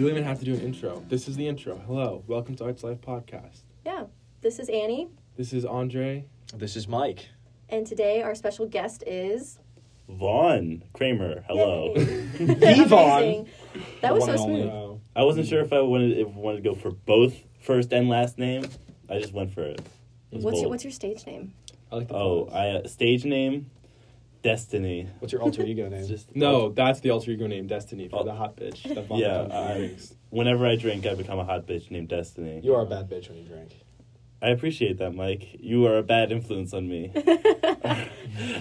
We don't even have to do an intro. This is the intro. Hello, welcome to Arts Alive Podcast. Yeah, this is Annie, This is Andre. This is Mike. and today our special guest is. Vaughn Kramer. Hello. Yay. Vaughn. Amazing. That was so and only. smooth. Wow. I wasn't sure if I wanted if I wanted to go for both first and last name. I just went for it. It was What's your. What's your stage name? I like the Oh, pause. I uh, stage name, Destiny. What's your alter ego name? Just No, that's the alter ego name, Destiny, for Oh. the hot bitch. That Vaughn Yeah, I- Whenever I drink, I become a hot bitch named Destiny. you are a bad bitch when you drink. I appreciate that, Mike. You are a bad influence on me.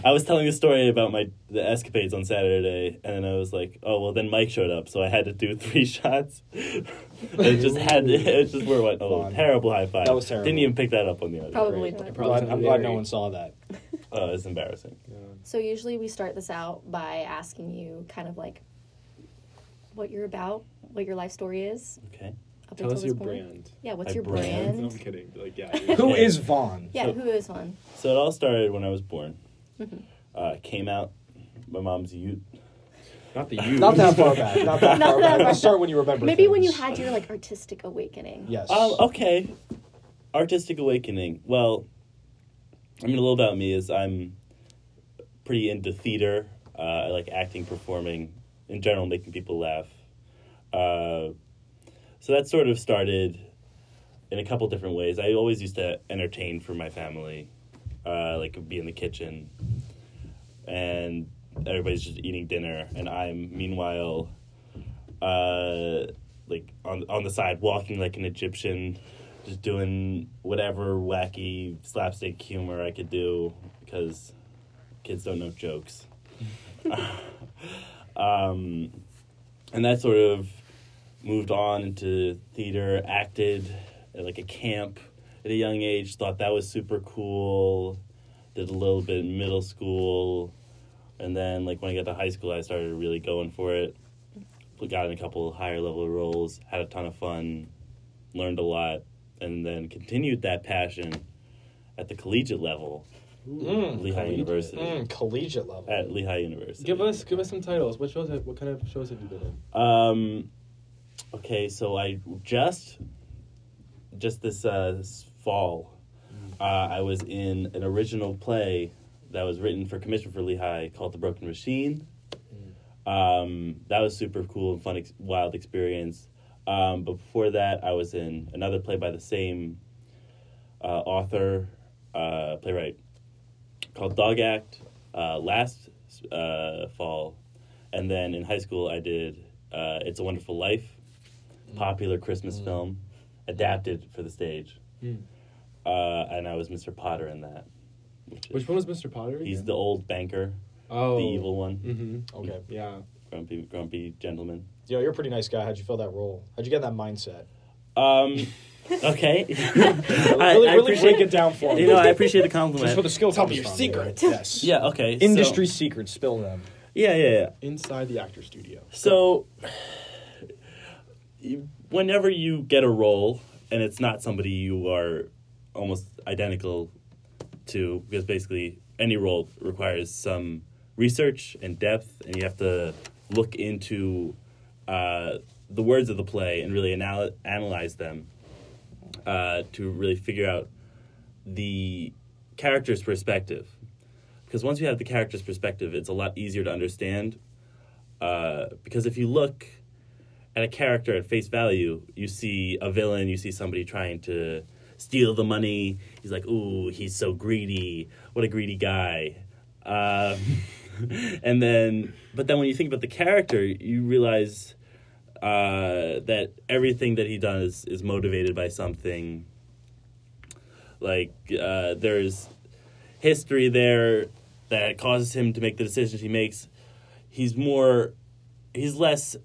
I was telling a story about my the escapades on Saturday, and then I was like, "Oh well." Then Mike showed up, so I had to do three shots. it just had it just were what? Oh, Fun. terrible high five. That was terrible. Didn't even pick that up on the audio. Probably Great. not. I'm Probably glad, I'm glad no one saw that. Oh, it's embarrassing. Yeah. So usually we start this out by asking you kind of like what you're about, what your life story is. Okay. Up Tell until us this your point. brand. Yeah, what's My your brand? brand? No, I'm kidding. Like, yeah. Who Okay. is Vaughn? Yeah, So- who is Vaughn? So it all started when I was born. Mhm. Uh, came out my mom's youth. Not the you. Not that far back. Not that Not far that back. far Let's start when you remember. Maybe when you had your like artistic awakening. Yes. Um, okay. Artistic awakening. Well, I mean, a little about me is I'm pretty into theater. Uh, I like acting, performing, in general, making people laugh. Uh, so that sort of started in a couple different ways. I always used to entertain for my family, uh, like be in the kitchen, and everybody's just eating dinner, and I'm meanwhile, uh, like on on the side walking like an Egyptian, just doing whatever wacky slapstick humor I could do because kids don't know jokes. um, and that sort of moved on into theater, acted at like a camp at a young age, thought that was super cool, did a little bit in middle school, and then like when I got to high school, I started really going for it. Got in a couple higher level roles, had a ton of fun, learned a lot, and then continued that passion at the collegiate level Mm, Lehigh collegiate. University. Mm, collegiate level. at Lehigh University. Give us give us some titles. What shows? Have, what kind of shows have you been in? Um, okay, so I just, just this, uh, fall, uh, I was in an original play that was written for commission for Lehigh called The Broken Machine. Um, that was super cool and fun, ex- wild experience. Um, but before that, I was in another play by the same uh, author, uh, playwright, called Dog Act uh, last uh, fall. And then in high school, I did uh, It's a Wonderful Life, popular Christmas film, adapted for the stage. Mm. Uh, and I was Mr. Potter in that. Which is, one was Mr. Potter? He's again? the old banker, oh the evil one, Mm-hmm. Okay. Yeah. grumpy, grumpy gentleman. Yo, you're a pretty nice guy. How'd you fill that role? How'd you get that mindset? Um, okay. I, really, I really appreciate break it down for me. You know, I appreciate the compliment. Just for the skill. Tell me comes your from, secret. Yes. Yeah. Okay. so- Industry secrets. Spill them. yeah. Yeah. Yeah. Inside the actor studio. So, whenever you get a role and it's not somebody you are almost identical to, because basically any role requires some research and depth, and you have to look into uh, the words of the play and really anal- analyze them uh, to really figure out the character's perspective. Because once you have the character's perspective, it's a lot easier to understand uh, because if you look at a character at face value, you see a villain, you see somebody trying to steal the money. He's like, "Ooh, he's so greedy. What a greedy guy." Um, and then, but then when you think about the character, you realize uh, that everything that he does is motivated by something. Like uh, there's history there that causes him to make the decisions he makes. He's more, he's less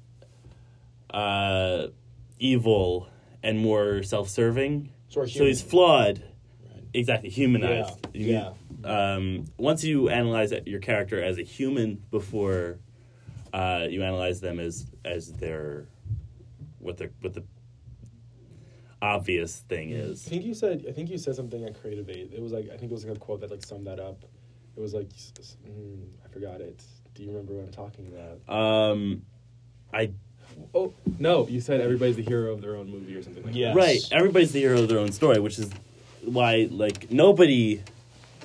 uh, evil and more self-serving. So he's flawed, Right. exactly humanized. Yeah, You- Um, once you analyze your character as a human before uh, you analyze them as as their what their what the obvious thing is. I think you said. I think you said something at Creative Aid. It was like. I think it was like a quote that like summed that up. It was like. s- s- Mm, I forgot it. Do you remember what I'm talking about? Um, I Oh no, you said everybody's the hero of their own movie or something like Yes. Right. Everybody's the hero of their own story, which is why like nobody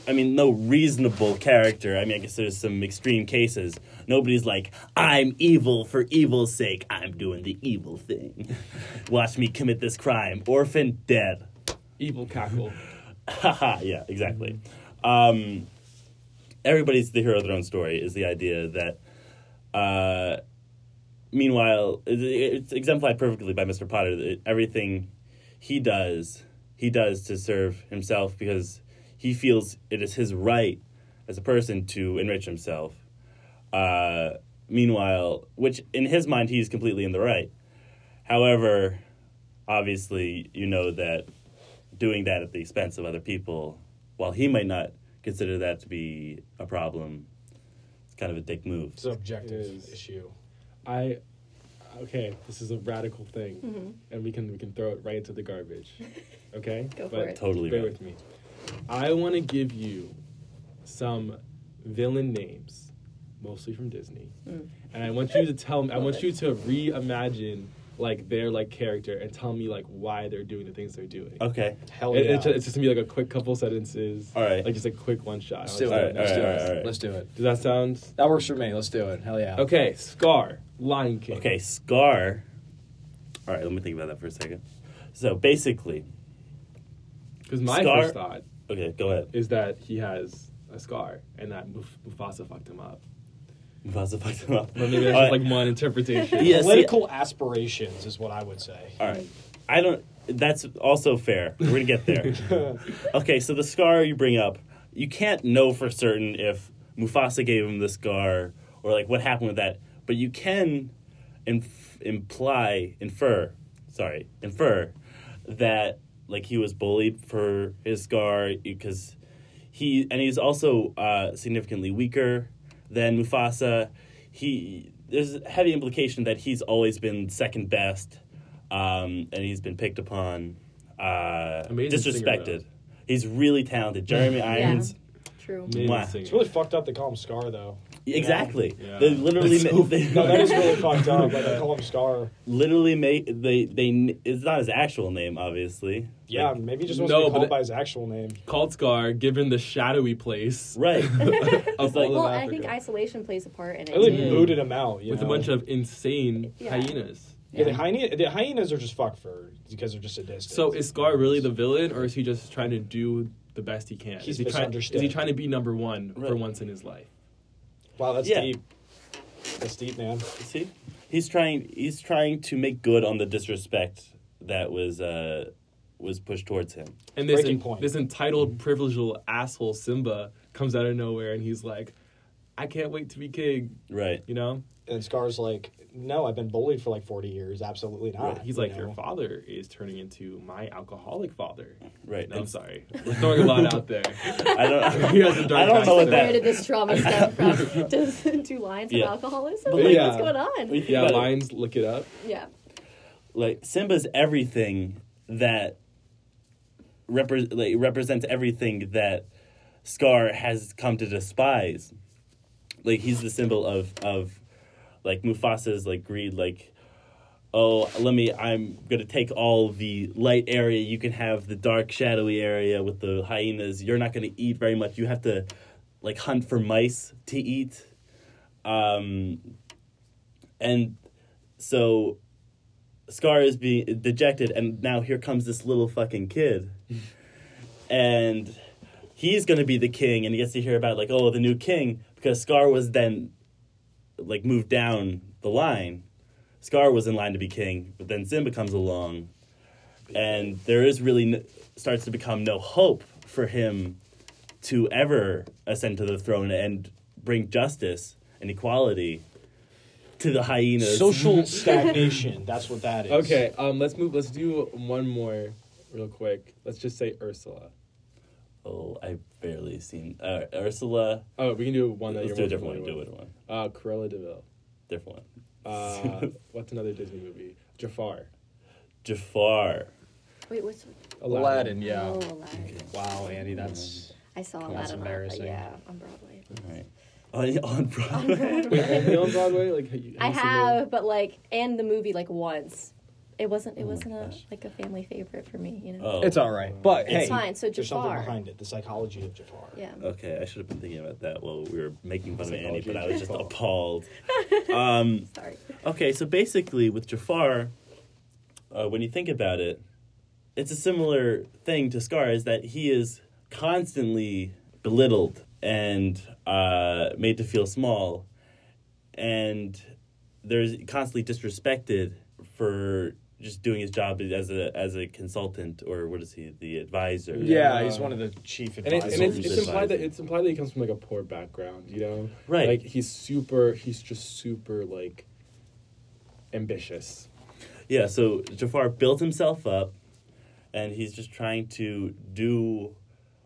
I mean no reasonable character. I mean I guess there's some extreme cases. Nobody's like I'm evil for evil's sake. I'm doing the evil thing. Watch me commit this crime. Orphan dead. Evil cackle. Haha, yeah, exactly. Um, everybody's the hero of their own story is the idea that. Uh, meanwhile, it's exemplified perfectly by Mr. Potter. That everything he does, he does to serve himself because he feels it is his right as a person to enrich himself. Uh, meanwhile, which in his mind he's completely in the right. However, obviously, you know that doing that at the expense of other people, while he might not consider that to be a problem, it's kind of a dick move. It's an objective issue. I okay, this is a radical thing, Mhm. and we can we can throw it right into the garbage. Okay, Go for but it. Totally bear right. with me. I want to give you some villain names, mostly from Disney, Mm. and I want you to tell me. I want you to reimagine like their like character and tell me like why they're doing the things they're doing. Okay. Hell It- yeah. it's, just, it's just gonna be like a quick couple sentences. All right. Like just a quick one shot. Let's do it. All right, Let's all do right, it. all right. Let's do it. Does that sound That works for me. Let's do it. Hell yeah. okay? Scar, Lion King. Okay, Scar. All right, let me think about that for a second. So basically, Because my Scar- first thought okay, go ahead. is that he has a scar and that Muf- Mufasa fucked him up. Mufasa fucked him up. But maybe that's just like one interpretation. Yeah, see- Political aspirations is what I would say. All right. I don't. That's also fair. We're gonna get there. okay, so the scar you bring up, you can't know for certain if Mufasa gave him the scar or like what happened with that, but you can inf- imply, infer, sorry, infer that like he was bullied for his scar because he and he's also uh, significantly weaker than Mufasa. He there's a heavy implication that he's always been second best, um, and he's been picked upon, uh, Amazing singer, disrespected. he's really talented. Jeremy Irons, True. Amazing Mwah. singer. It's really fucked up they call him Scar though. Exactly. Yeah. They literally That's ma- so they, No, that is really fucked up. Like they call him Scar. literally make they they it's not his actual name, obviously. Yeah, Like, maybe he just wants No, to be but called it- by his actual name. Called Scar, given the shadowy place right. of like- Well, and I think isolation plays a part in it They really too. booted him out. You with know? a bunch of insane Yeah. hyenas. yeah, the, hyena, the hyenas are just fucked for because they're just sadistic. So is Scar really the villain, or is he just trying to do the best he can? He's is he trying? Is he trying to be number one for once in his life? Wow, that's Yeah. deep. That's deep, man. See, he's trying. He's trying to make good on the disrespect that was uh, was pushed towards him. And this Breaking point. this entitled, privileged little asshole Simba comes out of nowhere, and he's like, "I can't wait to be king," Right. you know. And Scar's like, no, I've been bullied for like 40 years. Absolutely not. Right. He's you like, know? "Your father is turning into my alcoholic father." Right. No, I'm sorry, we're throwing a lot out there. I don't. He has a dark I don't know what backstory. Where did this trauma stem from? Does do lions have alcoholism? Like, yeah. What's going on? Yeah, about lions, look it up. Yeah. like Simba's everything that repre- like, represents everything that Scar has come to despise. Like he's the symbol of of like Mufasa's like greed, like oh let me I'm gonna take all the light area, you can have the dark shadowy area with the hyenas. You're not gonna eat very much. You have to like hunt for mice to eat. Um and so Scar is being dejected, and now here comes this little fucking kid, and he's gonna be the king, and he gets to hear about like oh the new king because Scar was then like moved down the line. Scar was in line to be king, but then Simba comes along, and there is really n- starts to become no hope for him to ever ascend to the throne and bring justice and equality to the hyenas. Social stagnation. That's what that is. Okay, um, let's move. Let's do one more real quick. Let's just say Ursula. Oh, I've barely seen uh, Ursula. Oh, we can do one that Let's you're do a more different one. familiar Do with. it one. Uh, Cruella de Vil. Different one. Uh, what's another Disney movie? Jafar. Jafar. Wait, what's Aladdin, yeah. Oh, Aladdin. Wow, Andy, that's. I saw That's Aladdin. on- embarrassing. Yeah, on Broadway. All right. on, on Broadway. Wait, only on Broadway? Like, have you, I have, but like, and the movie like once. It wasn't. It Oh wasn't a gosh. like a family favorite for me. You know. Oh, It's all right, but it's hey, fine. So Jafar. there's something behind it. The psychology of Jafar. Yeah. Okay, I should have been thinking about that while we were making fun of Annie, but I was just appalled. Um, Sorry. okay, so basically with Jafar, uh, when you think about it, it's a similar thing to Scar, is that he is constantly belittled and uh, made to feel small, and there's constantly disrespected for just doing his job as a as a consultant or what is he the advisor Yeah, he's one of the chief And, it, and advisors. it's, it's implied that it's implied that he comes from like a poor background, you know? Right. Like he's super. He's just super like ambitious. Yeah, so Jafar built himself up, and he's just trying to do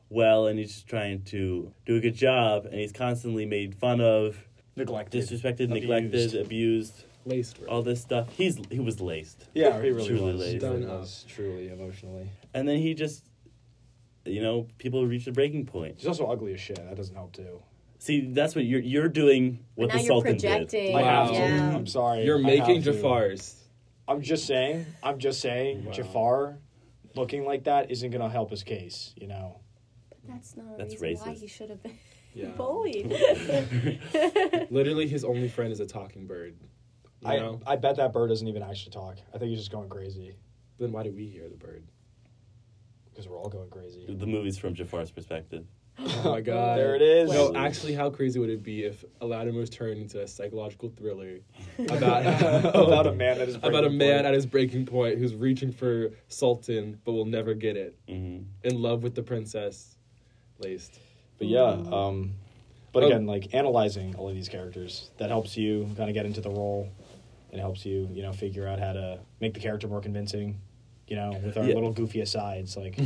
well, and he's just trying to do a good job, and he's constantly made fun of, neglected, disrespected, abused. neglected, abused, Laced. right? all this stuff. He's he was laced, Yeah, he really Truly was. Laced. really Done was truly emotionally. and then he just, you know, people reach a breaking point. He's also ugly as shit. That doesn't help too. See, that's what you're you're doing. What But the now you're Sultan did. projecting. I have Wow. to. Yeah. I'm sorry. You're I making. Jafars. I'm just saying. I'm just saying. Wow. Jafar looking like that isn't gonna help his case. You know. But That's not a That's reason why he should have been Yeah. bullied. Literally, his only friend is a talking bird. You I know? I bet that bird doesn't even actually talk. I think he's just going crazy Then why do we hear the bird? because we're all going crazy. The movie's from Jafar's perspective. Oh my god. There it is. No, actually, how crazy would it be if Aladdin was turned into a psychological thriller about about a man that is about a man point. at his breaking point who's reaching for Sultan but will never get it, hmm in love with the princess, laced. But yeah, um, but Oh. again, like analyzing all of these characters that helps you kind of get into the role. It helps you, you know, figure out how to make the character more convincing. You know, with our Yeah. little goofy asides, like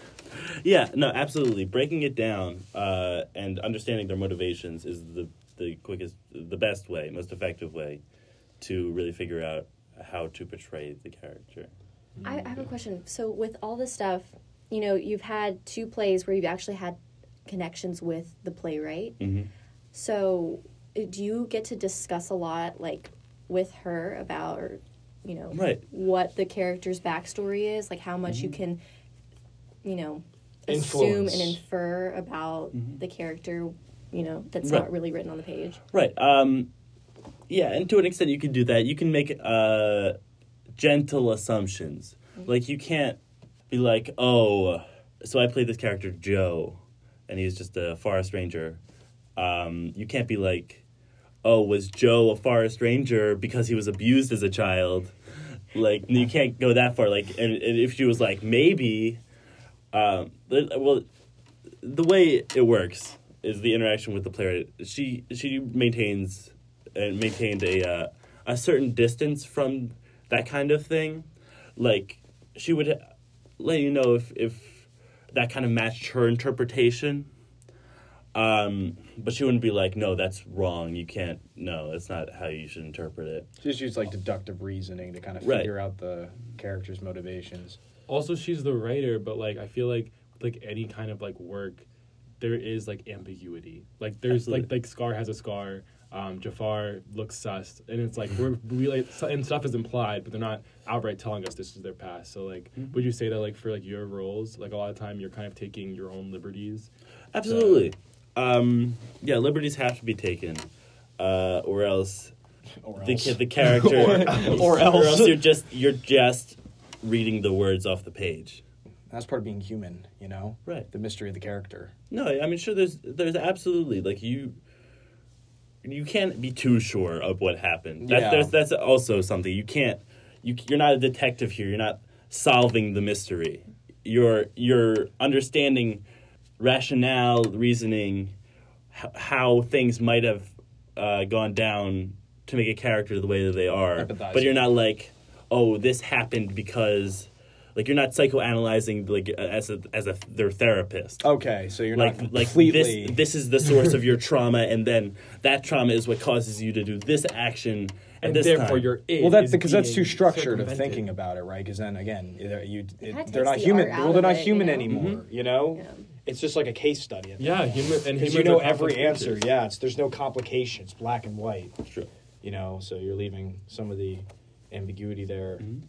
Yeah, no, absolutely. Breaking it down uh, and understanding their motivations is the the quickest, the best way, most effective way to really figure out how to portray the character. I, I have a question. So with all this stuff, you know, you've had two plays where you've actually had connections with the playwright. Mm-hmm. So uh, do you get to discuss a lot, like, with her about, or, you know, Right. what the character's backstory is, like how much you can, you know, assume and infer about the character, you know, that's Right. not really written on the page. Right. Um, yeah, and to an extent, you can do that. You can make uh, gentle assumptions. Like you can't be like, oh, so I played this character Joe, and he's just a forest ranger. Um, you can't be like, oh, was Joe a forest ranger because he was abused as a child? Like you can't go that far. Like, and, and if she was like, maybe, um, well, the way it works is the interaction with the player. She she maintains and maintained a uh, a certain distance from that kind of thing. Like she would let you know if if that kind of matched her interpretation. Um, but she wouldn't be like, "No, that's wrong. You can't. No, that's not how you should interpret it." She just use like deductive reasoning to kind of Right. figure out the character's motivations. Also, she's the writer, but like I feel like like any kind of like work, there is like ambiguity. Like there's like Absolutely. like Scar has a scar. Um, Jafar looks sus, and it's like we're we like and stuff is implied, but they're not outright telling us this is their past. So like, Mm-hmm. would you say that like for like your roles, like a lot of time you're kind of taking your own liberties? Absolutely. Um, yeah, liberties have to be taken, uh, or else or the else. the character Or else. you're just you're just reading the words off the page. That's part of being human, you know? Right. The mystery of the character. No, I mean sure there's there's absolutely like you you can't be too sure of what happened. That's Yeah. there's, that's also something you can't you you're not a detective here. You're not solving the mystery. You're you're understanding rationale, reasoning, how, how things might have uh, gone down to make a character the way that they are. Empathizing. But you're not like, oh, this happened because like you're not psychoanalyzing like as a as a their therapist Okay, so you're like not like completely. this this is the source of your trauma and then that trauma is what causes you to do this action and this therefore time. your id Well, that's because that's too structured of thinking about it, right? Because then again, you it, they're not the human. Well, they're not it, you human know? anymore. You know, Yeah. It's just like a case study. at the Yeah, end. human and Because you know every answer. creatures. Yeah, it's there's no complications, black and white. True. You know, so you're leaving some of the ambiguity there Mm-hmm.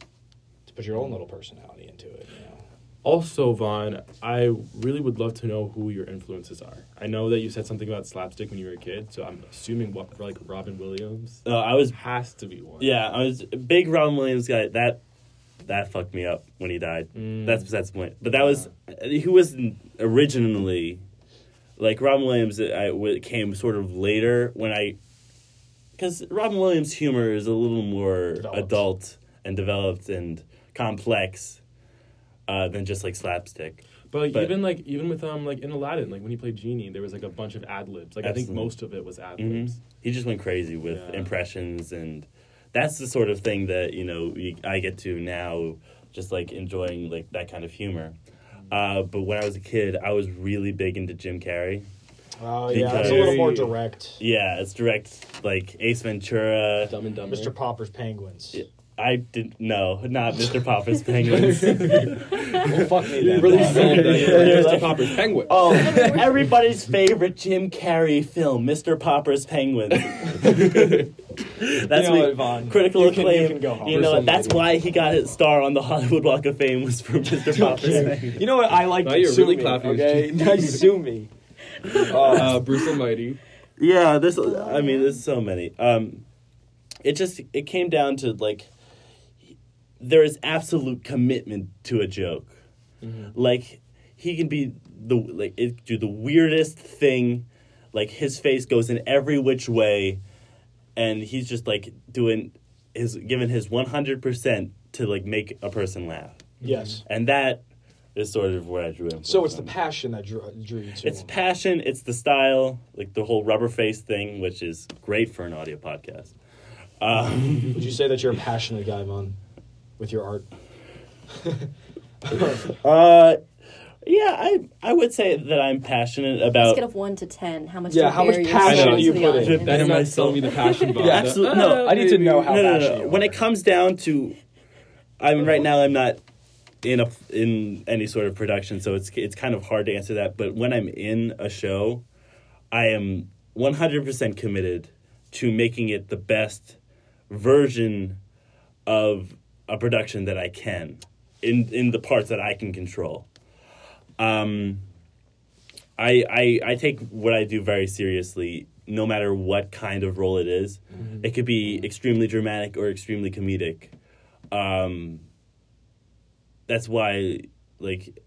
to put your own little personality into it. You know. Also, Vaughn, I really would love to know who your influences are. I know that you said something about slapstick when you were a kid, so I'm assuming what like Robin Williams Uh, I was has to be one. yeah, I was a big Robin Williams guy. That that fucked me up when he died. Mm. That's the point. But that was he was originally like Robin Williams. I w- came sort of later when I because Robin Williams' humor is a little more Developed. adult and developed and complex uh, than just like slapstick. But, like, But- even like even with um like in Aladdin, like when he played genie, there was like a bunch of ad libs. Like I think most of it was ad Mhm. libs. He just went crazy with Yeah. impressions, and that's the sort of thing that you know I get to now, just like enjoying like that kind of humor. Uh, but when I was a kid, I was really big into Jim Carrey. Oh yeah, it's a little more direct. Yeah, it's direct, like Ace Ventura. Dumb and Dumber. Mr. Popper's Penguins. Yeah. I didn't no, not Mr. Popper's Penguins. well, fuck me then. really Bob. sold that. Yeah, Mr. Popper's Penguin. oh, everybody's favorite Jim Carrey film, Mr. Popper's Penguins. That's know what- what, Vaughn? critical You can- you acclaim. can go home. You know, Bruce that's Almighty. why he got his star on the Hollywood Walk of Fame was for Mr. Popper's Penguins. You know what? I like Now you're really me, clapping. Okay, nice sue me. uh, Bruce Almighty. Yeah, there's. I mean, there's so many. Um, it just it came down to like there is absolute commitment to a joke. Like he can be the like it, do the weirdest thing, like his face goes in every which way, and he's just like doing his giving his one hundred percent to like make a person laugh, Yes. and that is sort of where I drew him. So it's the passion that drew, drew you to It's him. passion. It's the style, like the whole rubber face thing, which is great for an audio podcast. Um, Would you say that you're a passionate guy, Vaughn, with your art? uh, yeah, I I would say that I'm passionate about. Scale of one to ten, how much? Yeah, how much passion do you put in? audience? That is my not soul. me the passion Vaughn. Yeah, absolutely. No, I need to know how no, no, passionate no. you When are. it comes down to, I mean, right now I'm not in a in any sort of production, so it's it's kind of hard to answer that. But when I'm in a show, I am 100% committed to making it the best version of a production that I can in in the parts that I can control. Um, I, I I take what I do very seriously, no matter what kind of role it is. It could be extremely dramatic or extremely comedic. Um, that's why, like,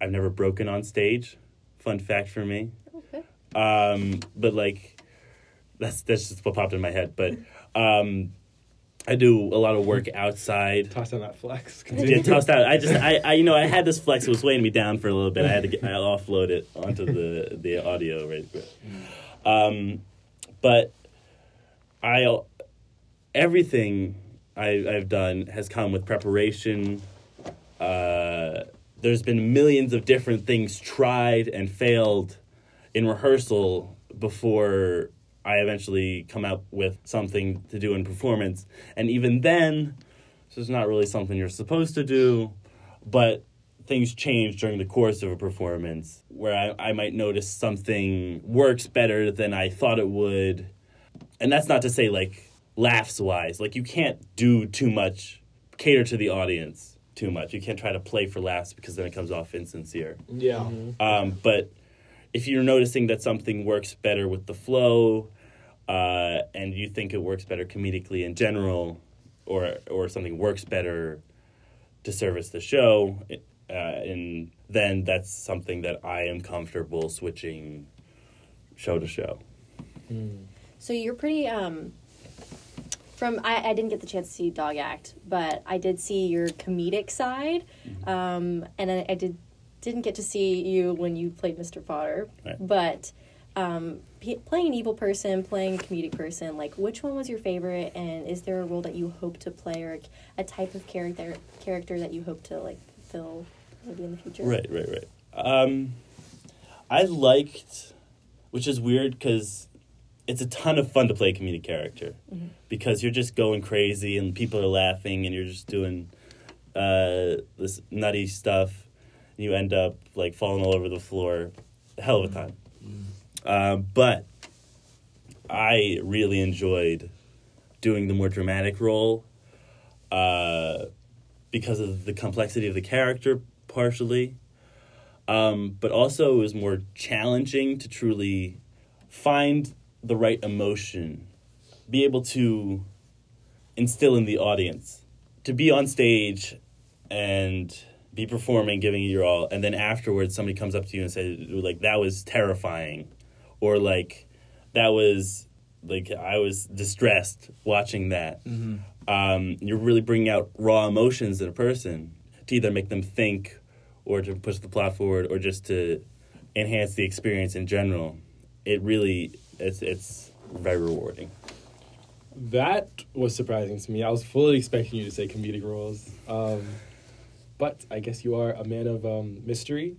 I've never broken on stage. Fun fact for me. Okay. Um, but like, that's that's just what popped in my head. But um, I do a lot of work outside. Toss down that flex. Yeah, tossed out. I just, I, I, you know, I had this flex. It was weighing me down for a little bit. I had to get, I offload it onto the the audio right. Um, but I, everything I, I've done has come with preparation. Uh, there's been millions of different things tried and failed in rehearsal before I eventually come out with something to do in performance. And even then, this is not really something you're supposed to do, but things change during the course of a performance where I, I might notice something works better than I thought it would. And that's not to say like laughs wise. Like you can't do too much, cater to the audience too much. You can't try to play for laughs because then it comes off insincere. Yeah. Um, but if you're noticing that something works better with the flow, uh, and you think it works better comedically in general, or or something works better to service the show, uh, and then that's something that I am comfortable switching show to show. So you're pretty um from I, I didn't get the chance to see Dog Act, but I did see your comedic side. Mm-hmm. Um and I, I did didn't get to see you when you played Mr. Potter. Right. But um p- playing an evil person, playing a comedic person, like which one was your favorite and is there a role that you hope to play or a type of character character that you hope to like fill maybe in the future? Right, right, right. Um, I liked, which is weird because it's a ton of fun to play a comedic character because you're just going crazy and people are laughing and you're just doing uh, this nutty stuff. And you end up like falling all over the floor. Hell of a time. Um, but I really enjoyed doing the more dramatic role uh, because of the complexity of the character, partially. Um, but also, it was more challenging to truly find the right emotion, be able to instill in the audience, to be on stage and be performing, giving it your all, and then afterwards somebody comes up to you and says, like, that was terrifying, or like, that was like I was distressed watching that. Um, you're really bringing out raw emotions in a person to either make them think, or to push the plot forward, or just to enhance the experience in general. It really it's it's very rewarding. That was surprising to me. I was fully expecting you to say comedic roles. Um, but I guess you are a man of um, mystery,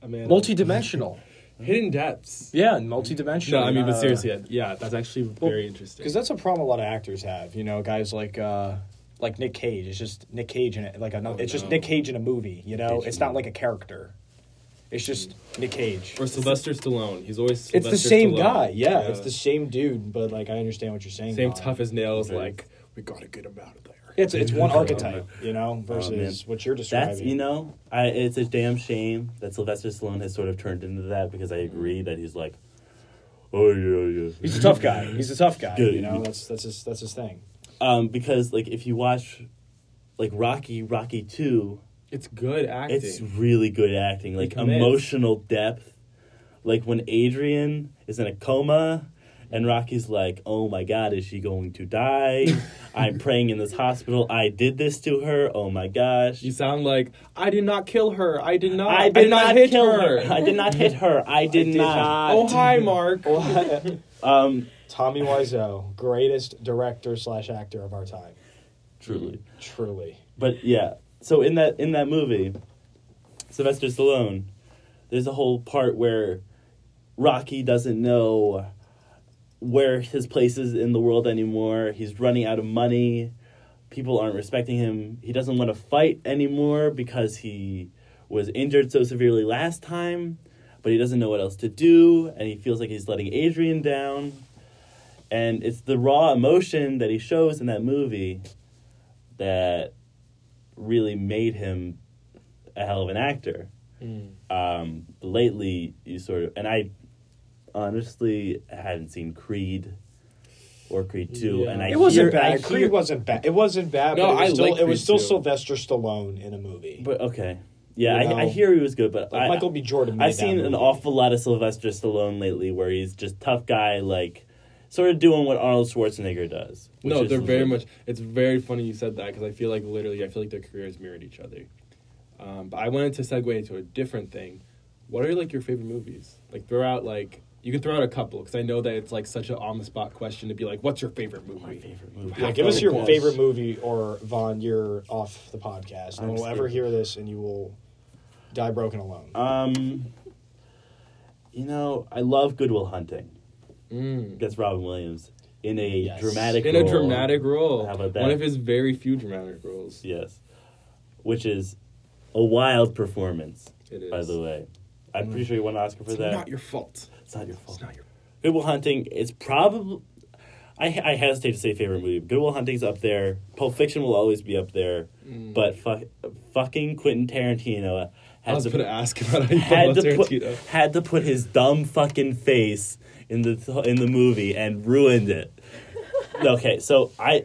a man Multi-dimensional. of hidden depths. Yeah, and multi-dimensional. No, I mean, but Uh, seriously, yeah, that's actually very interesting. Because that's a problem a lot of actors have. You know, guys like uh, like Nick Cage. It's just Nick Cage in it. Like another, Oh, it's just. Nick Cage in a movie. You know, Cage it's not like a character. It's just Nick Cage. or Sylvester Stallone. He's always It's the same Stallone. guy. Yeah, it's the same dude. But like, I understand what you're saying. same Vaughn. tough as nails. Very- Like we gotta get him out of there. It's it's one Oh, archetype, you know, man. versus what you're describing. That's you know, I it's a damn shame that Sylvester Stallone has sort of turned into that because I agree that he's like, oh yeah yeah. He's a tough guy. He's a tough guy. Good. You know, that's that's his that's his thing. Um, because like if you watch, like Rocky, Rocky Two, It's good acting. it's really good acting, like emotional depth. Like when Adrian is in a coma, and Rocky's like, "Oh my God, is she going to die? I'm praying in this hospital. I did this to her. Oh my gosh." you sound like I did not kill her. I did not. I did, not, hit kill her. her. I did not hit her. I did, did not. not. Oh hi, Mark. Um, Tommy Wiseau, greatest director slash actor of our time, truly. truly. But yeah, so in that in that movie, Sylvester Stallone, there's a whole part where Rocky doesn't know where his place is in the world anymore. He's running out of money. People aren't respecting him. He doesn't want to fight anymore because he was injured so severely last time, but he doesn't know what else to do, and he feels like he's letting Adrian down. And it's the raw emotion that he shows in that movie that really made him a hell of an actor. Mm. Um, lately, you sort of, and I honestly hadn't seen Creed or Creed Two, Yeah. and I It wasn't hear- I bad. Creed hear- wasn't bad. It wasn't bad. No, but it was I still, like it was still too. Sylvester Stallone in a movie. But okay, yeah, You I, I hear he was good, but Like I, Michael B. Jordan. Made I've that seen an awful lot of Sylvester Stallone lately, where he's just tough guy, like sort of doing what Arnold Schwarzenegger does. No, they're very much. It's very funny you said that because I feel like literally, I feel like their careers mirrored each other. Um, but I wanted to segue into a different thing. What are like your favorite movies? Like throw out like you can throw out a couple because I know that it's like such an on the spot question to be like, what's your favorite movie? my favorite movie. Yeah, give us your request. favorite movie, or Vaughn, you're off the podcast. No I'm one will ever hear this, and you will die broken alone. Um, you know, I love Good Will Hunting. Mm. That's Robin Williams in a Yes. dramatic In a role. dramatic role. How about that? One of his very few dramatic roles. Yes, which is a wild performance, It is. by the way. I'm pretty sure he won an Oscar for that. It's that. not your fault. it's not your fault. It's not your. Good Will Hunting is probably. I, I hesitate to say favorite movie. Good Will Hunting's up there. Pulp Fiction will always be up there. Mm. But fu- fucking Quentin Tarantino I had was to, gonna ask about you had to about put Tarantino. had to put his dumb fucking face in the in the movie and ruined it. okay, so I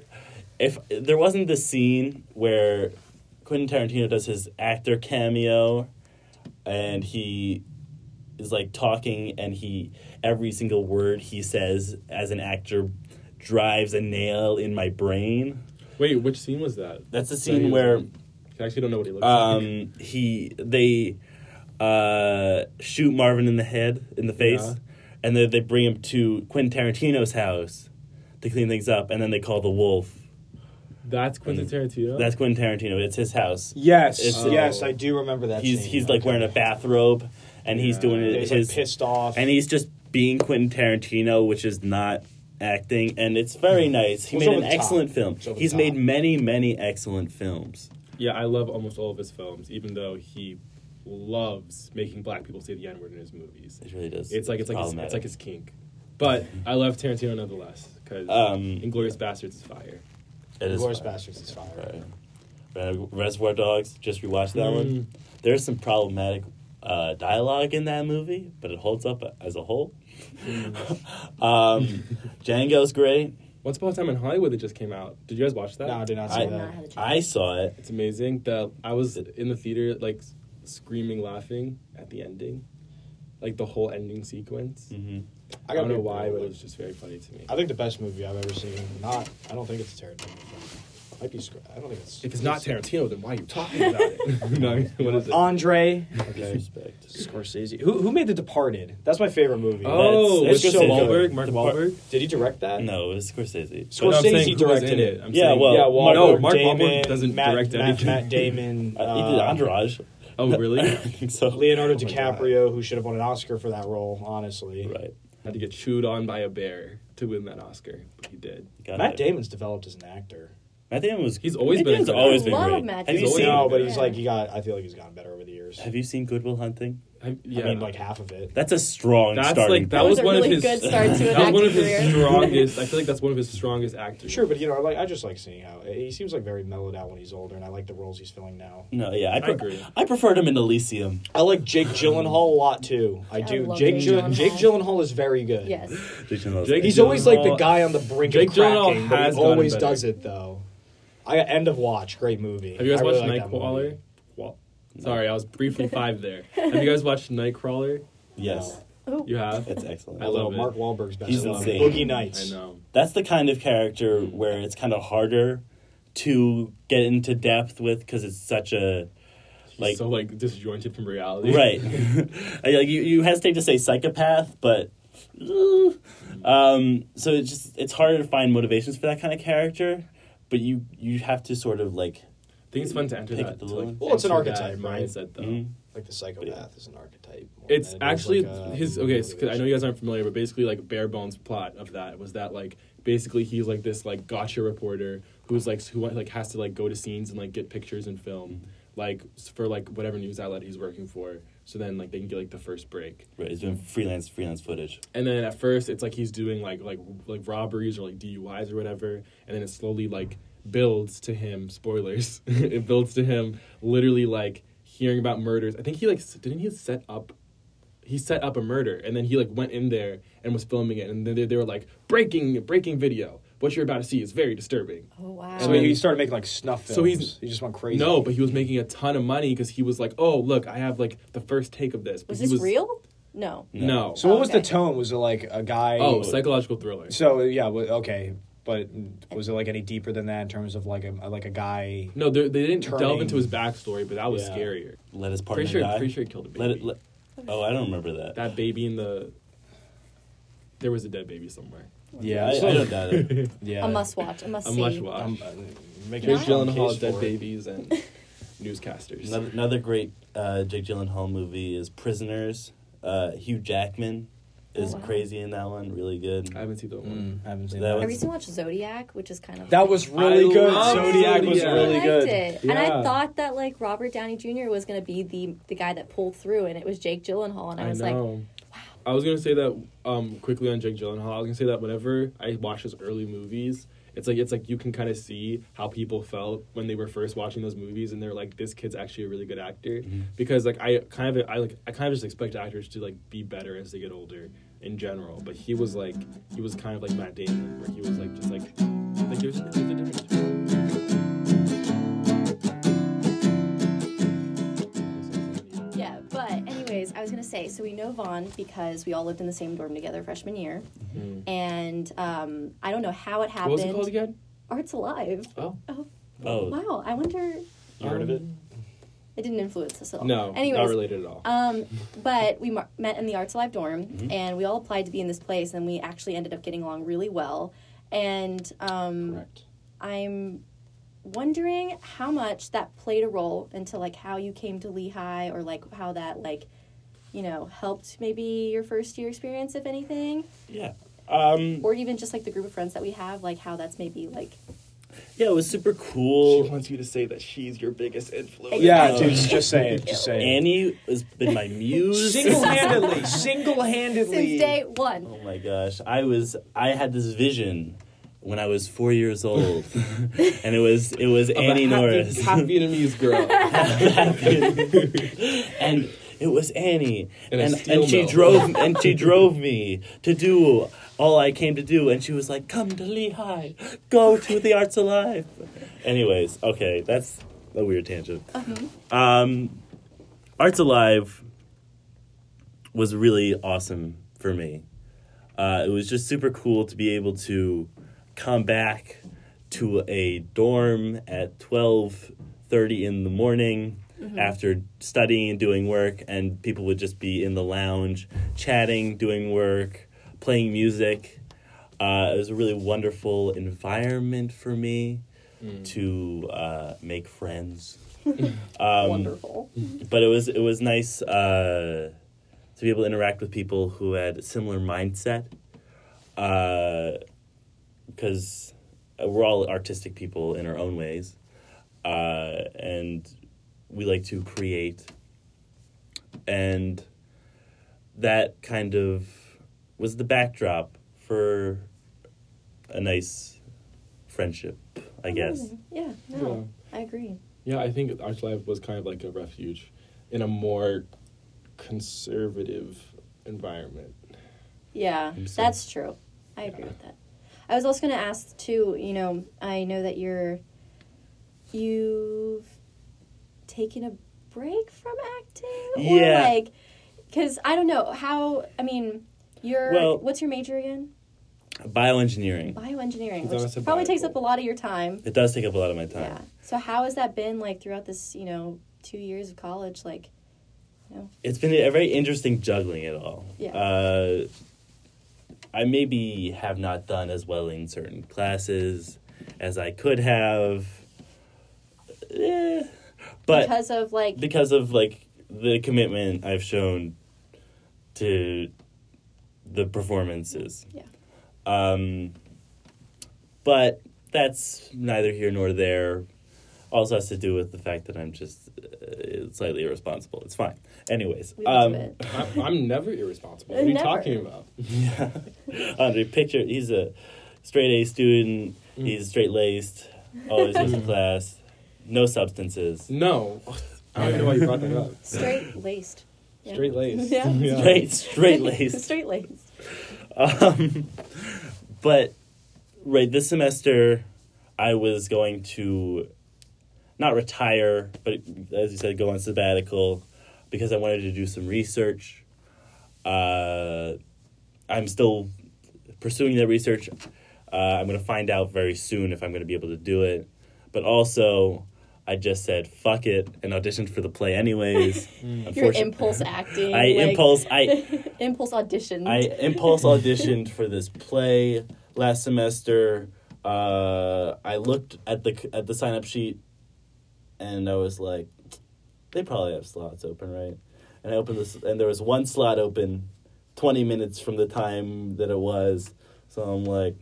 if there wasn't the scene where Quentin Tarantino does his actor cameo and he is like talking and he every single word he says as an actor drives a nail in my brain. Wait, which scene was that? That's the scene where I actually don't know what he looks like. um, he they uh, shoot Marvin in the head in the face, Yeah. and then they bring him to Quentin Tarantino's house to clean things up, and then they call the wolf. That's Quentin Tarantino. That's Quentin Tarantino. It's his house. yes, It's- yes, Oh. I do remember that. He's scene. he's like Okay. wearing a bathrobe, and he's doing Yeah, it he's his like pissed off, and he's just being Quentin Tarantino, which is not acting, and it's very nice. He What's made over an the top? excellent film. What's over the He's made top? many, many excellent films. Yeah, I love almost all of his films, even though he loves making black people say the N word in his movies. It really does. It's like it's like his, it's like his kink. But I love Tarantino nonetheless because Um, Inglourious Basterds is fire. It is Glorious fire. Bastards is fire. Right. Re- Reservoir Dogs. Just rewatched that one. Mm. There's some problematic uh, dialogue in that movie, but it holds up as a whole. um, Django's great. Once Upon a Time in Hollywood that just came out. Did you guys watch that? No, I did not see I- I've not that. had a chance. I saw it. It's amazing. The I was in the theater like screaming, laughing at the ending, like the whole ending sequence. hmm I, gotta don't know why, but it was just very funny to me. I think the best movie I've ever seen. Not. I don't think it's a Tarantino film. Might be. Scr- I don't think it's. If it's not Tarantino, then why are you talking about it? no, what is it? Andre. Okay. Disrespect. Scorsese. Who who made The Departed? That's my favorite movie. oh, That's- with that's so Wahlberg, Mark Wahlberg. Did he direct that? No, it was Scorsese. But I'm saying Scorsese who was directed in it. I'm Yeah, saying- well, yeah, Wahlberg- no, Mark Damon, Wahlberg doesn't Matt, direct Matt, anything. Matt Damon. Uh, he did uh, Entourage. Oh, really? I think so. Leonardo Oh my DiCaprio, who should have won an Oscar for that role, honestly. Right. Had to get chewed on by a bear to win that Oscar, but he did. Got Matt it. Damon's developed as an actor. Matt Damon was. He's always Matt been a Damon's always actor. been Love great. Matt Have you Damon. seen? no, but he's like he got. I feel like he's gotten better over the years. Have you seen Good Will Hunting? I, yeah, I mean, like half of it. That's a strong that's starting. like that That was, was a one really of his. good start to an that was one of acting his strongest. I feel like that's one of his strongest actors. Sure, but you know, like I just like seeing how he seems like very mellowed out when he's older, and I like the roles he's filling now. No, yeah, I, I agree. I preferred him in Elysium. I like Jake Gyllenhaal a lot too. I I do. love Jake Jake Gyllenhaal. Jake Gyllenhaal is very good. Yes. Jake Gyllenhaal's Jake great. He's always like the guy on the brink Jake of cracking, Gyllenhaal but he has gotten always better. does it though. I End of Watch, great movie. Have you guys I really watched like that. Nightcrawler? Well, sorry, I was briefly five there. Have you guys watched Nightcrawler? Yes, Oh. You have. it's excellent. I love Although it. Mark Wahlberg's best He's film, insane. Boogie Nights. I know. That's the kind of character where it's kind of harder to get into depth with because it's such a like so like disjointed from reality. right. like you, you hesitate to say psychopath, but uh, um, so it's just it's harder to find motivations for that kind of character. But you you have to sort of like I think it's fun to enter Pick that. the To, little- like, Well, it's an enter that archetype, right? mindset though. mhm. Like the psychopath is an archetype. more It's than it is actually like a his okay. So, 'cause I know you guys aren't familiar, but basically, like bare bones plot of that was that like basically he's like this like gotcha reporter who's like who like has to like go to scenes and like get pictures and film like s- for like whatever news outlet he's working for. So then like they can get like the first break. right, he's doing freelance freelance footage. And then at first it's like he's doing like like like robberies or like DUIs or whatever, and then it slowly like builds to him. Spoilers. it builds to him literally like hearing about murders. I think he like didn't he set up. He set up a murder, and then he like went in there and was filming it, and then they, they were like breaking breaking video. What you're about to see is very disturbing. Oh wow. So he started making like snuff films. So he's- he just went crazy. No, but he was making a ton of money because he was like, "Oh, look, I have like the first take of this." But was he this real? No. No. So what was the tone? Was it like a guy? oh, psychological thriller. So yeah, okay, but was it like any deeper than that in terms of like a like a guy? No, they they didn't delve into his backstory, but that was Yeah. scarier. Let his partner Pretty sure, die. pretty sure he killed a baby. Let it. Let, oh, I don't remember that. that baby in the. There was a dead baby somewhere. Yeah, I, I so- don't doubt it. yeah. A must watch. A must A must watch. Um, uh, making Jake a strong Gyllenhaal, case dead for it. babies, and newscasters. Another, another great uh, Jake Gyllenhaal movie is Prisoners. Uh, Hugh Jackman is Oh, wow. crazy in that one. Really good. I haven't seen that one. Mm, haven't seen That that. was- I recently watched Zodiac, which is kind of That was really I good. love Zodiac was really I good. liked it. And I thought that like Robert Downey Jr. was gonna be the the guy that pulled through, and it was Jake Gyllenhaal, and I I was like, know. I was gonna say that um, quickly on Jake Gyllenhaal. I was gonna say that whenever I watch his early movies, it's like it's like you can kind of see how people felt when they were first watching those movies, and they're like, "This kid's actually a really good actor." Because like I kind of I like I kind of just expect actors to like be better as they get older in general. But he was like he was kind of like Matt Damon, where he was like just like like there's, there's a difference. yeah. But anyways, I was gonna say, so we know Vaughn because we all lived in the same dorm together freshman year, Mhm. and um, I don't know how it happened. What happened. was it called again? Arts Alive. Oh, Oh, Oh, wow! I wonder. You heard of it? It didn't influence us at all. no, Anyways, not related at all. Um, but we mar- met in the Arts Alive dorm, Mm-hmm. and we all applied to be in this place, and we actually ended up getting along really well. And um, Correct. I'm wondering how much that played a role into like how you came to Lehigh, or like how that like you know helped maybe your first year experience, if anything, Yeah. Um, or even just like the group of friends that we have, like how that's maybe like yeah, it was super cool. She wants you to say that she's your biggest influence. Yeah, Exactly. dude, just say it. Just saying. Annie has been my muse. Single-handedly, single-handedly. since day one. Oh my gosh, I was I had this vision when I was four years old, and it was it was Of a Annie half- Norris, half Vietnamese girl. and it was Annie, In and and she mill. drove and she drove me to do all I came to do, and she was like, "Come to Lehigh, go to the Arts Alive." Anyways, okay, that's a weird tangent. Um, Arts Alive was really awesome for me. Uh, it was just super cool to be able to come back to a dorm at twelve thirty in the morning after studying and doing work, and people would just be in the lounge chatting, doing work, playing music. Uh, it was a really wonderful environment for me to uh, make friends. Um, Wonderful. but it was it was nice uh, to be able to interact with people who had a similar mindset because we're all artistic people in our own ways uh, and we like to create and that kind of was the backdrop for a nice friendship i mm, guess Yeah, no, I agree. Yeah, I think Arts Alive was kind of like a refuge in a more conservative environment. Yeah, so- that's true. I agree with that. I was also going to ask too. You know, I know that you're you've taken a break from acting, or Yeah. like because I don't know how. I mean, you're Well- what's your major again? bioengineering Bioengineering, It's which probably takes up a lot of your time. it does take up a lot of my time Yeah. So how has that been like throughout this? You know, two years of college, like. it's been a very interesting juggling it all. Yeah. Uh, I maybe have not done as well in certain classes as I could have. Eh, but because of like because of like the commitment I've shown to the performances. Yeah. Um, but that's neither here nor there. Also has to do with the fact that I'm just uh, slightly irresponsible. It's fine. Anyways, um, it. I'm, I'm never irresponsible. What are you Never. talking about? yeah. Andre, picture he's a straight A student. Mm. He's straight laced. Always goes to class. No substances. No. I don't know why you brought that up. straight laced. Yeah. Straight laced. Yeah. Straight, straight laced. straight laced. Um, but right this semester, I was going to not retire, but as you said, go on sabbatical because I wanted to do some research. Uh, I'm still pursuing that research. Uh, I'm going to find out very soon if I'm going to be able to do it. But also, I just said fuck it and auditioned for the play anyways. Your impulse acting. I like- impulse I impulse audition. I impulse auditioned for this play last semester. Uh, I looked at the at the sign up sheet, and I was like, they probably have slots open, right? And I opened this, and there was one slot open, twenty minutes from the time that it was. So I'm like,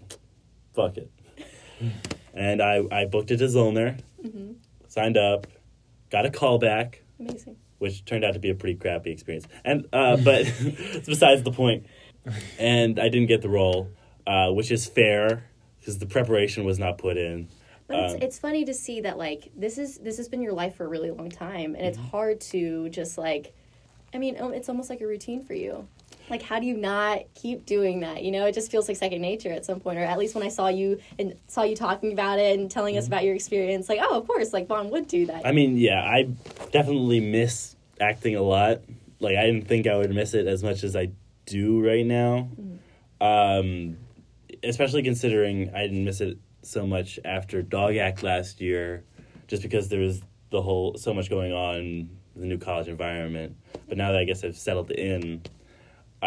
fuck it. and I I booked it to Zoellner, Mhm. Signed up, got a call back Amazing. which turned out to be a pretty crappy experience. And uh, but it's besides the point. And I didn't get the role, uh, which is fair because the preparation was not put in. But it's, Um, it's funny to see that like this is this has been your life for a really long time, and it's Mm-hmm. hard to just like, I mean, oh, it's almost like a routine for you. Like, how do you not keep doing that? You know, it just feels like second nature at some point, or at least when I saw you and saw you talking about it and telling us about your experience, like, oh, of course, like Vaughn would do that. Mm-hmm. I mean, yeah, I definitely miss acting a lot. Like I didn't think I would miss it as much as I do right now. Um, especially considering I didn't miss it so much after Dog Act last year, just because there was the whole so much going on the new college environment. But now that I guess I've settled in,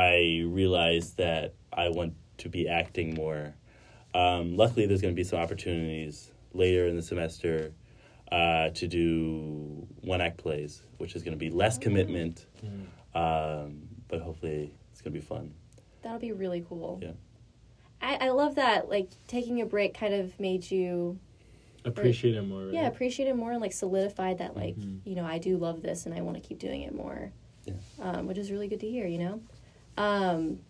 I realize that I want to be acting more. Um, luckily, there's going to be some opportunities later in the semester uh, to do one act plays, which is going to be less commitment, Mm. um, but hopefully it's going to be fun. That'll be really cool. Yeah. I, I love that. Like taking a break kind of made you Appreciate it more. Right? yeah appreciate it more and like solidified that like Mhm. you know I do love this and I want to keep doing it more. Yeah. Um, which is really good to hear. You know. Um,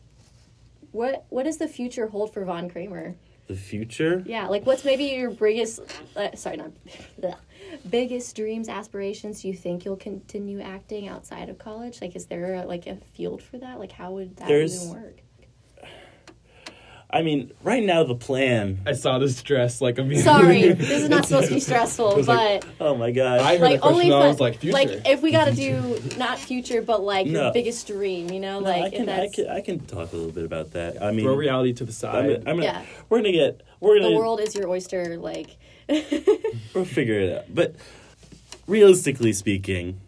what what does the future hold for Vaughn Kramer? The future? Yeah, like what's maybe your biggest, uh, sorry, not bleh, biggest dreams, aspirations? Do you think you'll continue acting outside of college? Like, is there like a field for that? Like, how would that There's- even work? I mean, right now the plan. I saw this dress like immediately. Sorry, this is not supposed to be stressful, was like, but Oh my god! I heard like the question. only I fun, was like, future. like if we got to do not future, but like No. your biggest dream, you know, No, like I if can, I can I can talk a little bit about that. I mean, Throw reality to the I'm side. gonna, I'm gonna, Yeah. we're gonna get we're the gonna world is your oyster, like. we'll figure it out. But realistically speaking,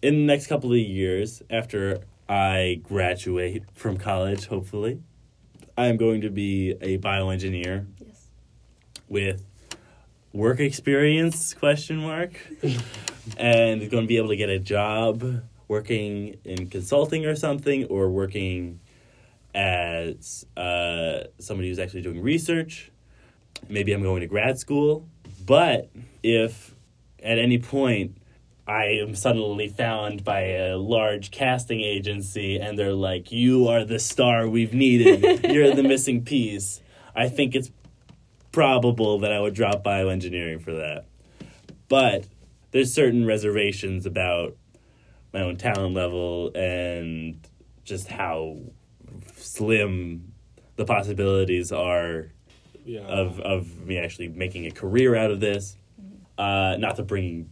in the next couple of years after I graduate from college, hopefully, I am going to be a bioengineer yes. with work experience question mark and going to be able to get a job working in consulting or something or working as uh, somebody who's actually doing research maybe i'm going to grad school but if at any point i am suddenly found by a large casting agency and they're like you are the star we've needed you're the missing piece i think it's probable that I would drop bioengineering for that. But there's certain reservations about my own talent level and just how slim the possibilities are yeah. of of me actually making a career out of this. Uh, not to bring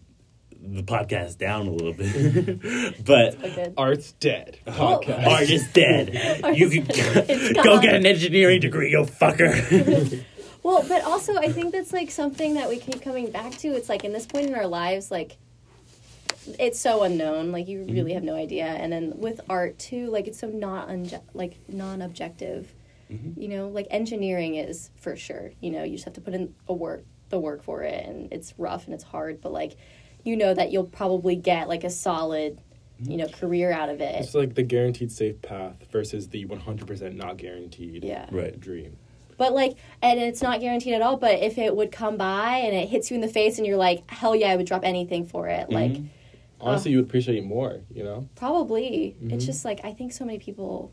the podcast down a little bit, but So good. Art's dead. Well- art is dead. you can It's go get an engineering degree, you fucker. Well, but also I think that's like something that we keep coming back to. It's like in this point in our lives, like it's so unknown. Like you mm-hmm. really have no idea. And then with art too, like it's so not unje- like non-objective. Mm-hmm. You know, like engineering is for sure. You know, you just have to put in a work the work for it, and it's rough and it's hard. But like, you know that you'll probably get like a solid, you know, career out of it. It's like the guaranteed safe path versus the 100% not guaranteed Yeah. Right. dream. But like, and it's not guaranteed at all. But if it would come by and it hits you in the face, and you're like, hell yeah, I would drop anything for it. Like, Mhm. Honestly, you would appreciate it more, you know? probably. It's Mhm. just like I think so many people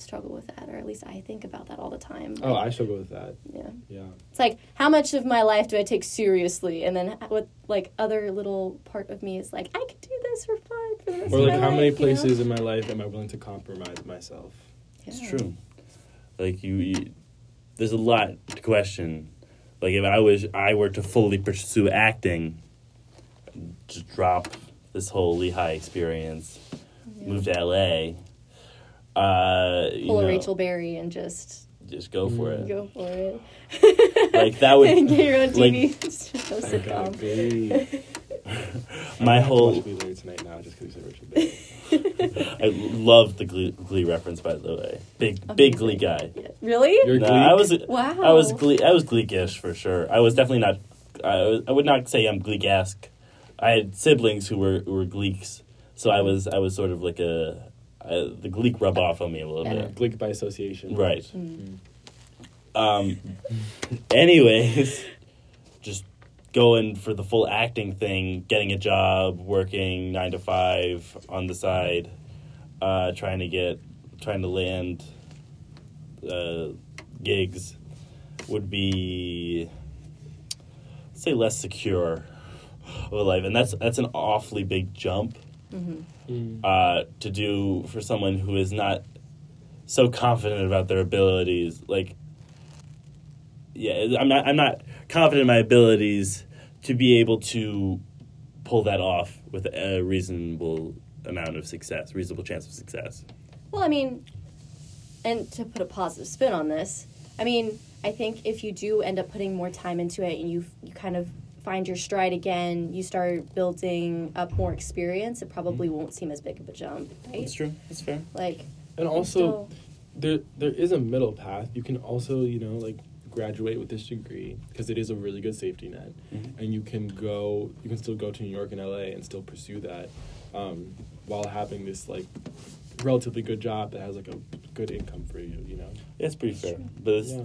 struggle with that, or at least I think about that all the time. Oh, I struggle with that. yeah. Yeah. It's like how much of my life do I take seriously, and then what like other little part of me is like I could do this for fun for the rest Or of like, my how many life, you know? places in my life am I willing to compromise myself? It's true. Like you, you, there's a lot to question. Like if I was, I were to fully pursue acting, just drop this whole Lehigh experience, Yeah. move to LA. Uh, you Pull a know, Rachel Berry and just just go for it. go for it. Like, that would- get your own like- TV show I got sitcom. Glee. My I'm whole, watch Glee later tonight now just because you said Richard Berry. I love the Glee, Glee reference by the way. Big, big Glee guy. Yeah. Really? You're No, Gleek? I was, Wow. I was Glee, I was Gleekish for sure. I was definitely not. I, was- I would not say I'm Gleek-esque. I had siblings who were who were Gleeks, so I was I was sort of like a, I, the Gleek rub off on me a little Yeah. bit. Gleek by association. Right. Mm. Um. anyways, just going for the full acting thing, getting a job, working nine to five on the side, uh, trying to get, trying to land, uh, gigs, would be, say, less secure of a life, and that's that's an awfully big jump Mm. uh, to do for someone who is not so confident about their abilities. Like, yeah, I'm not. I'm not confident in my abilities to be able to pull that off with a reasonable amount of success, reasonable chance of success. Well, I mean, and to put a positive spin on this, I mean, I think if you do end up putting more time into it and you you kind of find your stride again, you start building up more experience, it probably won't seem as big of a jump, right? That's true. That's fair. Like, And also, still- there there is a middle path. You can also, you know, like graduate with this degree because it is a really good safety net, Mhm. and you can go, you can still go to New York and LA and still pursue that, um, while having this like relatively good job that has like a good income for you. You know. It's pretty fair, but it's, Yeah.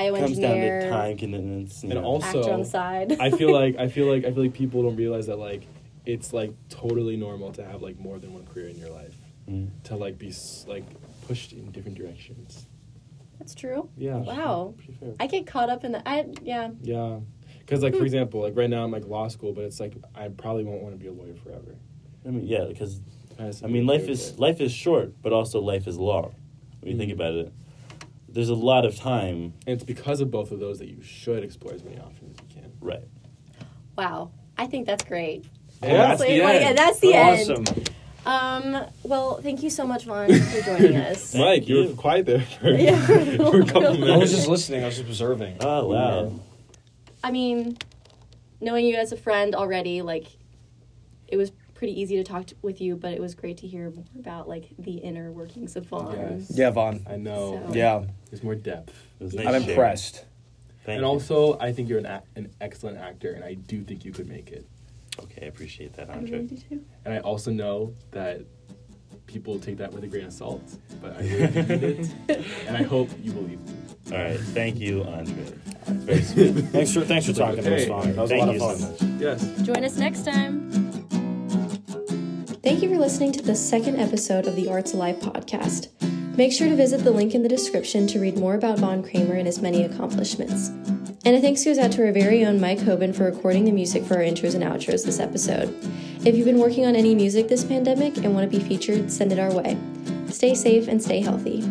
It comes down to time commitments. you And know. also- actor on the side. I feel like I feel like I feel like people don't realize that like it's like totally normal to have like more than one career in your life Mm. to like be like pushed in different directions. That's true. Yeah. Wow. I get caught up in the I yeah. Yeah, because like for example, like right now I'm like law school, but it's like I probably won't want to be a lawyer forever. I mean, yeah, because I, I mean, life is it. life is short, but also life is long. When you think Mhm. about it, there's a lot of time. and it's because of both of those that you should explore as many options as you can. Right. Wow. I think that's great. Yeah, that's Honestly, the like, end. yeah, that's the awesome. end. Um. Well, thank you so much, Vaughn, for joining us. Mike, you you. were quiet there for, Yeah, for a couple minutes. I was just listening. I was just observing. Oh wow. I mean, knowing you as a friend already, like, it was pretty easy to talk to, with you, but it was great to hear more about like the inner workings of Vaughn. Yes. Yeah, Vaughn. I know. So- Yeah, There's more depth. It was I'm nice I'm sharing. impressed. Thank and you. also, I think you're an, a- an excellent actor, and I do think you could make it. okay, I appreciate that, I Andre. really do too. And I also know that people take that with a grain of salt, but I really believe it, and I hope you believe me. All right, thank you, Andre. Very sweet. Thanks for thanks for talking to us, Hey, Vaughn. That was thank a lot you of so fun. much. Yes. Join us next time. Thank you for listening to the second episode of the Arts Alive podcast. Make sure to visit the link in the description to read more about Vaughn Kramer and his many accomplishments. And a thanks goes out to our very own Mike Hoban for recording the music for our intros and outros this episode. If you've been working on any music this pandemic and want to be featured, send it our way. Stay safe and stay healthy.